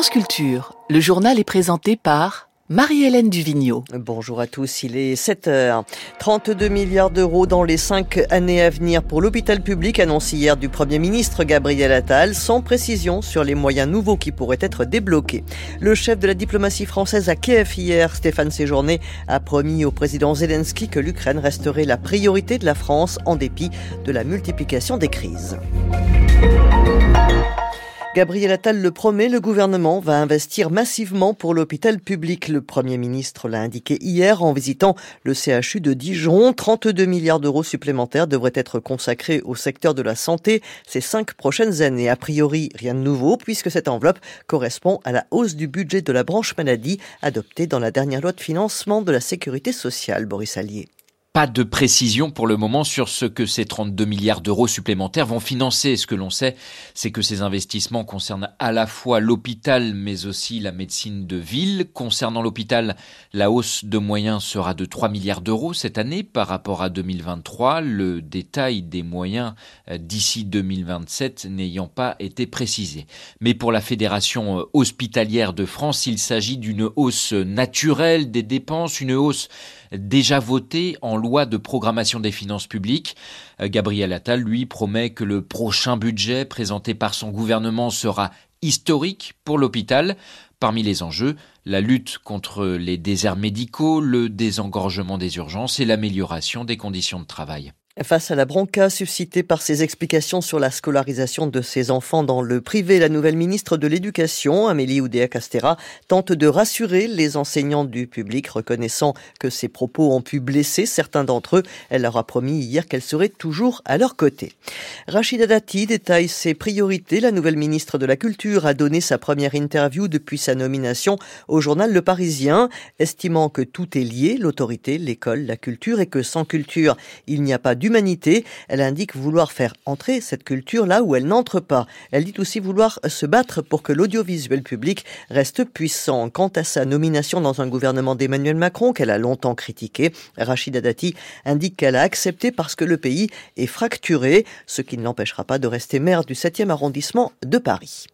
France Culture, le journal est présenté par Marie-Hélène Duvigneau. Bonjour à tous, il est 7 heures. 32 milliards d'euros dans les cinq années à venir pour l'hôpital public, annoncé hier du Premier ministre Gabriel Attal, sans précision sur les moyens nouveaux qui pourraient être débloqués. Le chef de la diplomatie française à Kiev hier, Stéphane Séjourné, a promis au président Zelensky que l'Ukraine resterait la priorité de la France en dépit de la multiplication des crises. Gabriel Attal le promet, le gouvernement va investir massivement pour l'hôpital public. Le Premier ministre l'a indiqué hier en visitant le CHU de Dijon. 32 milliards d'euros supplémentaires devraient être consacrés au secteur de la santé ces cinq prochaines années. A priori, rien de nouveau puisque cette enveloppe correspond à la hausse du budget de la branche maladie adoptée dans la dernière loi de financement de la sécurité sociale. Boris Allier. Pas de précision pour le moment sur ce que ces 32 milliards d'euros supplémentaires vont financer. Ce que l'on sait, c'est que ces investissements concernent à la fois l'hôpital, mais aussi la médecine de ville. Concernant l'hôpital, la hausse de moyens sera de 3 milliards d'euros cette année par rapport à 2023. Le détail des moyens euh, d'ici 2027 n'ayant pas été précisé. Mais pour la Fédération euh, hospitalière de France, il s'agit d'une hausse naturelle des dépenses, une hausse déjà voté en loi de programmation des finances publiques. Euh, Gabriel Attal, lui, promet que le prochain budget présenté par son gouvernement sera historique pour l'hôpital. Parmi les enjeux, la lutte contre les déserts médicaux, le désengorgement des urgences et l'amélioration des conditions de travail. Face à la bronca suscitée par ses explications sur la scolarisation de ses enfants dans le privé, la nouvelle ministre de l'Éducation, Amélie Oudéa-Castera, tente de rassurer les enseignants du public, reconnaissant que ses propos ont pu blesser certains d'entre eux. Elle leur a promis hier qu'elle serait toujours à leur côté. Rachida Dati détaille ses priorités. La nouvelle ministre de la Culture a donné sa première interview depuis sa nomination au journal Le Parisien, estimant que tout est lié, l'autorité, l'école, la culture, et que sans culture, il n'y a pas du elle indique vouloir faire entrer cette culture là où elle n'entre pas. Elle dit aussi vouloir se battre pour que l'audiovisuel public reste puissant. Quant à sa nomination dans un gouvernement d'Emmanuel Macron qu'elle a longtemps critiqué, Rachida Dati indique qu'elle a accepté parce que le pays est fracturé, ce qui ne l'empêchera pas de rester maire du 7e arrondissement de Paris.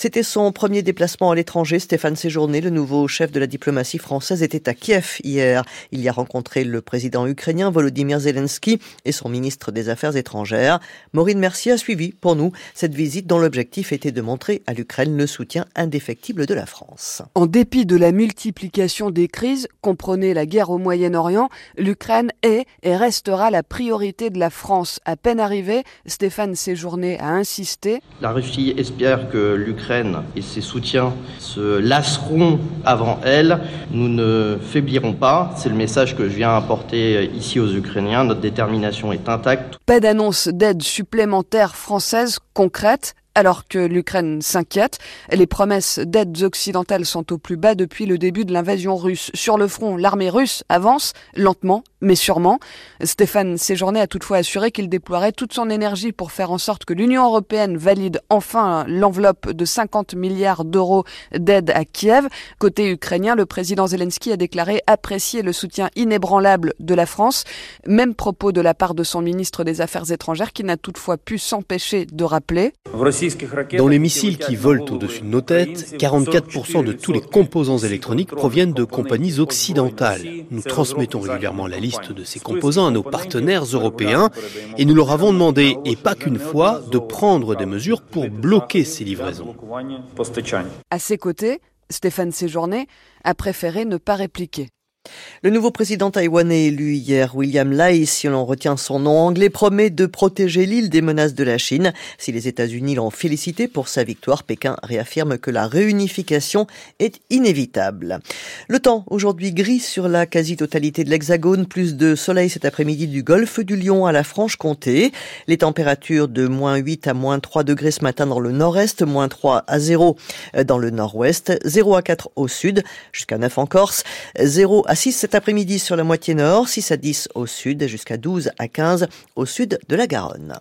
C'était son premier déplacement à l'étranger. Stéphane Séjourné, le nouveau chef de la diplomatie française, était à Kiev hier. Il y a rencontré le président ukrainien Volodymyr Zelensky et son ministre des Affaires étrangères. Maureen Mercier a suivi pour nous cette visite dont l'objectif était de montrer à l'Ukraine le soutien indéfectible de la France. En dépit de la multiplication des crises, comprenez la guerre au Moyen-Orient, l'Ukraine est et restera la priorité de la France. À peine arrivé, Stéphane Séjourné a insisté. La Russie espère que l'Ukraine et ses soutiens se lasseront avant elle, nous ne faiblirons pas. C'est le message que je viens apporter ici aux Ukrainiens. Notre détermination est intacte. Pas d'annonce d'aide supplémentaire française concrète alors que l'Ukraine s'inquiète. Les promesses d'aides occidentales sont au plus bas depuis le début de l'invasion russe. Sur le front, l'armée russe avance lentement mais sûrement. Stéphane Séjourné a toutefois assuré qu'il déploierait toute son énergie pour faire en sorte que l'Union européenne valide enfin l'enveloppe de 50 milliards d'euros d'aide à Kiev. Côté ukrainien, le président Zelensky a déclaré apprécier le soutien inébranlable de la France. Même propos de la part de son ministre des Affaires étrangères qui n'a toutefois pu s'empêcher de rappeler. Dans les missiles qui volent au-dessus de nos têtes, 44% de tous les composants électroniques proviennent de compagnies occidentales. Nous transmettons régulièrement la liste de ces composants à nos partenaires européens et nous leur avons demandé, et pas qu'une fois, de prendre des mesures pour bloquer ces livraisons. À ses côtés, Stéphane Séjourné a préféré ne pas répliquer. Le nouveau président taïwanais élu hier, William Lai, si l'on retient son nom anglais, promet de protéger l'île des menaces de la Chine. Si les États-Unis l'ont félicité pour sa victoire, Pékin réaffirme que la réunification est inévitable. Le temps aujourd'hui gris sur la quasi-totalité de l'Hexagone, plus de soleil cet après-midi du golfe du Lion à la Franche-Comté. Les températures de moins 8 à moins 3 degrés ce matin dans le nord-est, moins 3 à 0 dans le nord-ouest, 0 à 4 au sud, jusqu'à 9 en Corse, 0 à 6 cet après-midi sur la moitié nord, 6 à 10 au sud, jusqu'à 12 à 15 au sud de la Garonne.